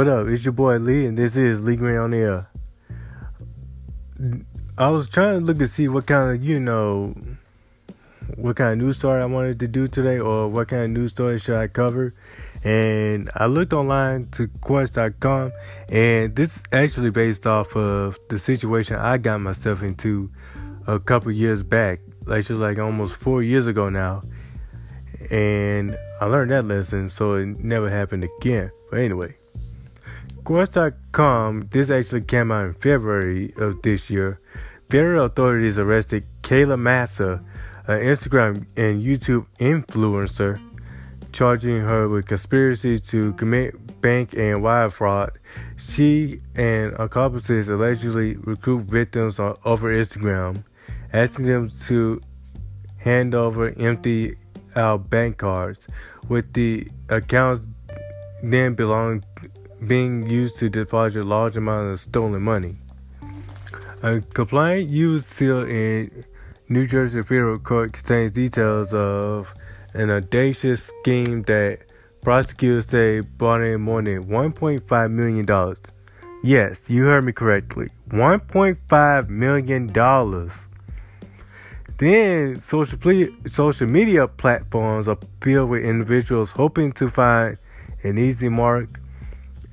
What up? It's your boy Lee, and this is Lee Green on air. I was trying to look to see what kind of, you know, what kind of news story I wanted to do today, or what kind of news story should I cover. And I looked online to Quest.com, and this is actually based off of the situation I got myself into a couple years back, like just like almost four years ago now. And I learned that lesson, so it never happened again. But anyway. Quest.com, this actually came out in February of this year. Federal authorities arrested Kayla Massa, an Instagram and YouTube influencer, charging her with conspiracy to commit bank and wire fraud. She and accomplices allegedly recruit victims over Instagram, asking them to hand over empty out bank cards, with the accounts then belonging being used to deposit large amounts of stolen money. A complaint used sealed in New Jersey federal court contains details of an audacious scheme that prosecutors say brought in more than $1.5 million. Yes, you heard me correctly. $1.5 million. Then social, ple- social media platforms are filled with individuals hoping to find an easy mark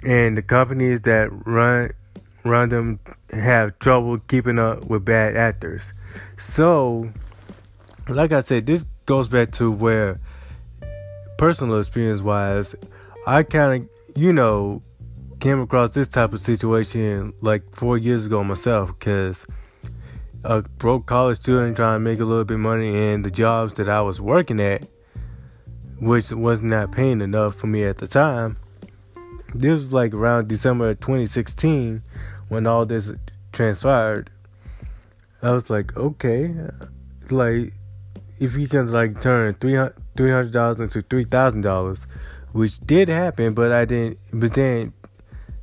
and the companies that run run them have trouble keeping up with bad actors. So, like I said, this goes back to where personal experience wise, I kind of, you know, came across this type of situation like four years ago myself because a broke college student trying to make a little bit of money and the jobs that I was working at, which was not paying enough for me at the time this was like around December 2016 when all this transpired. I was like, okay, like if you can like turn three hundred dollars into three thousand dollars, which did happen, but I didn't. But then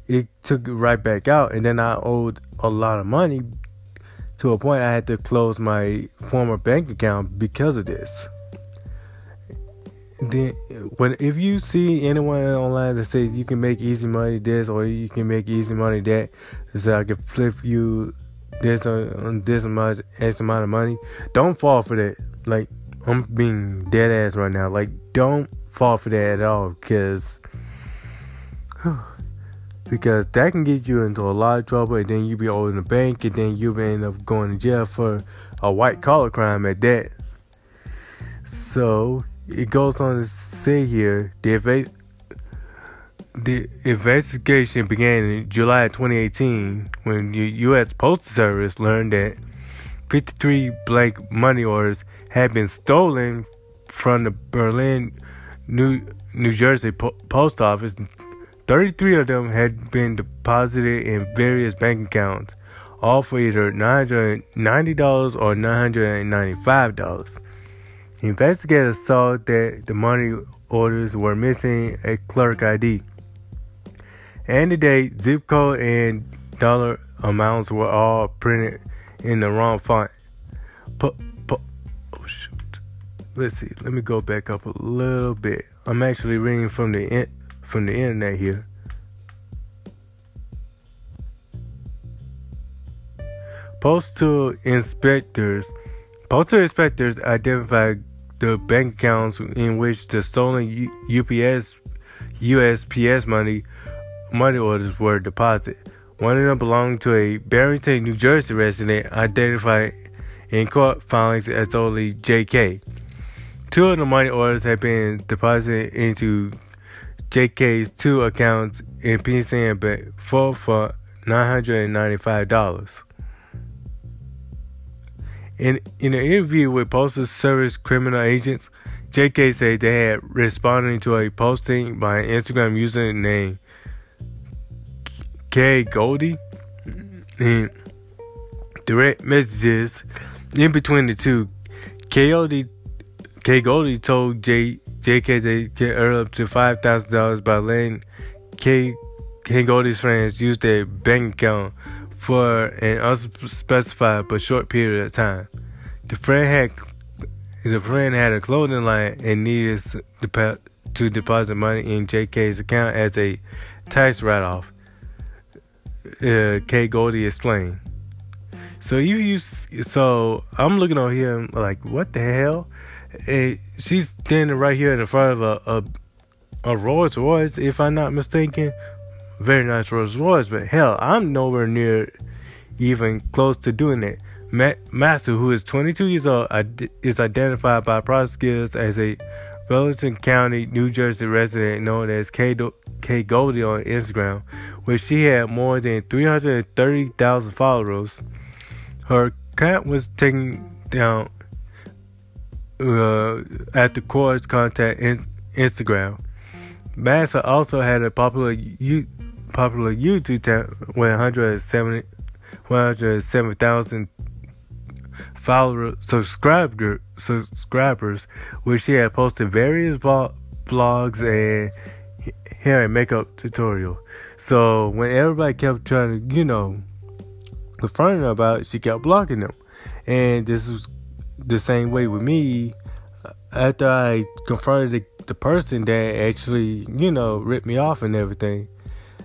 it took right back out, and then I owed a lot of money to a point I had to close my former bank account because of this then when if you see anyone online that says you can make easy money this or you can make easy money that, so I can flip you this uh, on this amount X amount of money, don't fall for that. Like I'm being dead ass right now. Like don't fall for that at all because because that can get you into a lot of trouble and then you be owing the bank and then you end up going to jail for a white collar crime at that. So it goes on to say here the, eva- the investigation began in July 2018 when the U.S. Postal Service learned that 53 blank money orders had been stolen from the Berlin, New, New Jersey po- post office. 33 of them had been deposited in various bank accounts, all for either $990 or $995. Investigators saw that the money orders were missing a clerk ID. And the date, zip code, and dollar amounts were all printed in the wrong font. oh. Let's see. Let me go back up a little bit. I'm actually reading from the in, from the internet here. Postal inspectors Postal inspectors identified the bank accounts in which the stolen UPS USPS money money orders were deposited. One of them belonged to a Barrington, New Jersey resident identified in court filings as only JK. Two of the money orders had been deposited into JK's two accounts in PNC Bank, for for $995. In, in an interview with Postal Service criminal agents, JK said they had responded to a posting by an Instagram user named K Goldie and direct messages in between the two. Goldie, K Goldie told J, JK they could earn up to five thousand dollars by letting K K Goldie's friends use their bank account for an unspecified but short period of time. The friend had the friend had a clothing line and needed to deposit money in JK's account as a tax write-off. Uh, Kay Goldie explained. So you use so I'm looking over here like what the hell? And she's standing right here in front of a, a a Rolls Royce, if I'm not mistaken. Very nice Rolls Royce, but hell, I'm nowhere near even close to doing it. Massa, who is 22 years old, is identified by prosecutors as a Burlington County, New Jersey resident known as Kay, Kay Goldie on Instagram, where she had more than 330,000 followers. Her account was taken down uh, at the court's contact in- Instagram. Massa also had a popular U- popular YouTube channel with 170 107,000 followers, subscriber, subscribers, where she had posted various vlogs and hair and makeup tutorial. So when everybody kept trying to, you know, confront her about it, she kept blocking them. And this was the same way with me. After I confronted the, the person that actually, you know, ripped me off and everything.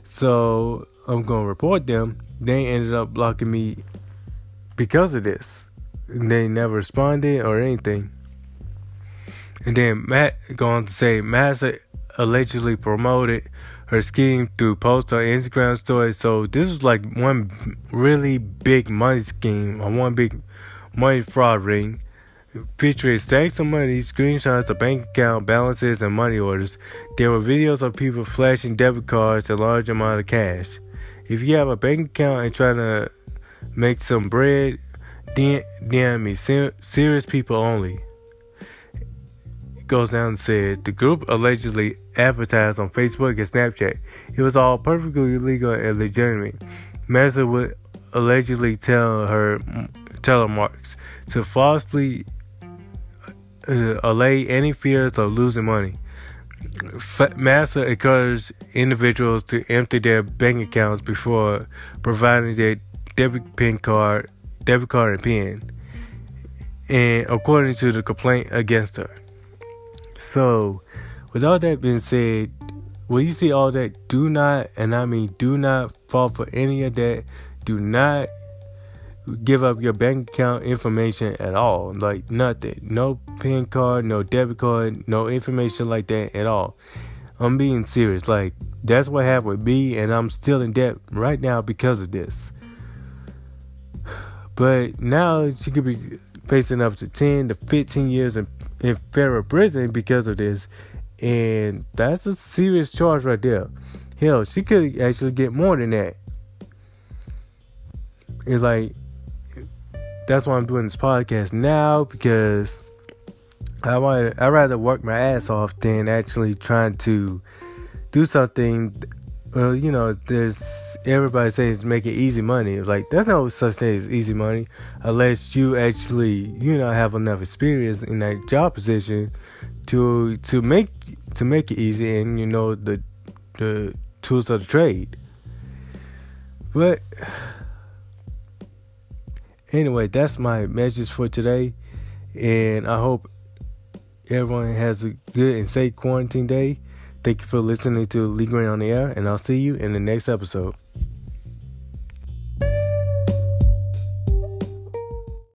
So I'm gonna report them. They ended up blocking me because of this. They never responded or anything. And then Matt going to say Massa allegedly promoted her scheme through posts on Instagram stories. So this was like one really big money scheme or one big money fraud ring featuring stacks of money, screenshots of bank account balances, and money orders. There were videos of people flashing debit cards and large amount of cash. If you have a bank account and trying to make some bread, DM me, ser- serious people only. It goes down and said the group allegedly advertised on Facebook and Snapchat. It was all perfectly legal and legitimate. Massa would allegedly tell her telemarks to falsely uh, allay any fears of losing money. F- Massa encouraged individuals to empty their bank accounts before providing their debit pin card debit card and PIN, and according to the complaint against her. So, with all that being said, when you see all that, do not, and I mean do not fall for any of that. Do not give up your bank account information at all. Like nothing. No PIN card, no debit card, no information like that at all. I'm being serious. Like that's what happened with me, and I'm still in debt right now because of this. But now she could be facing up to 10 to 15 years in, in federal prison because of this. And that's a serious charge right there. Hell, she could actually get more than that. It's like, that's why I'm doing this podcast now because I want I rather work my ass off than actually trying to do something well, you know, there's everybody says make it easy money. Like there's no such thing as easy money unless you actually, you know, have enough experience in that job position to to make to make it easy and you know the the tools of the trade. But anyway, that's my message for today, and I hope everyone has a good and safe quarantine day. Thank you for listening to Lee Green on the Air, and I'll see you in the next episode.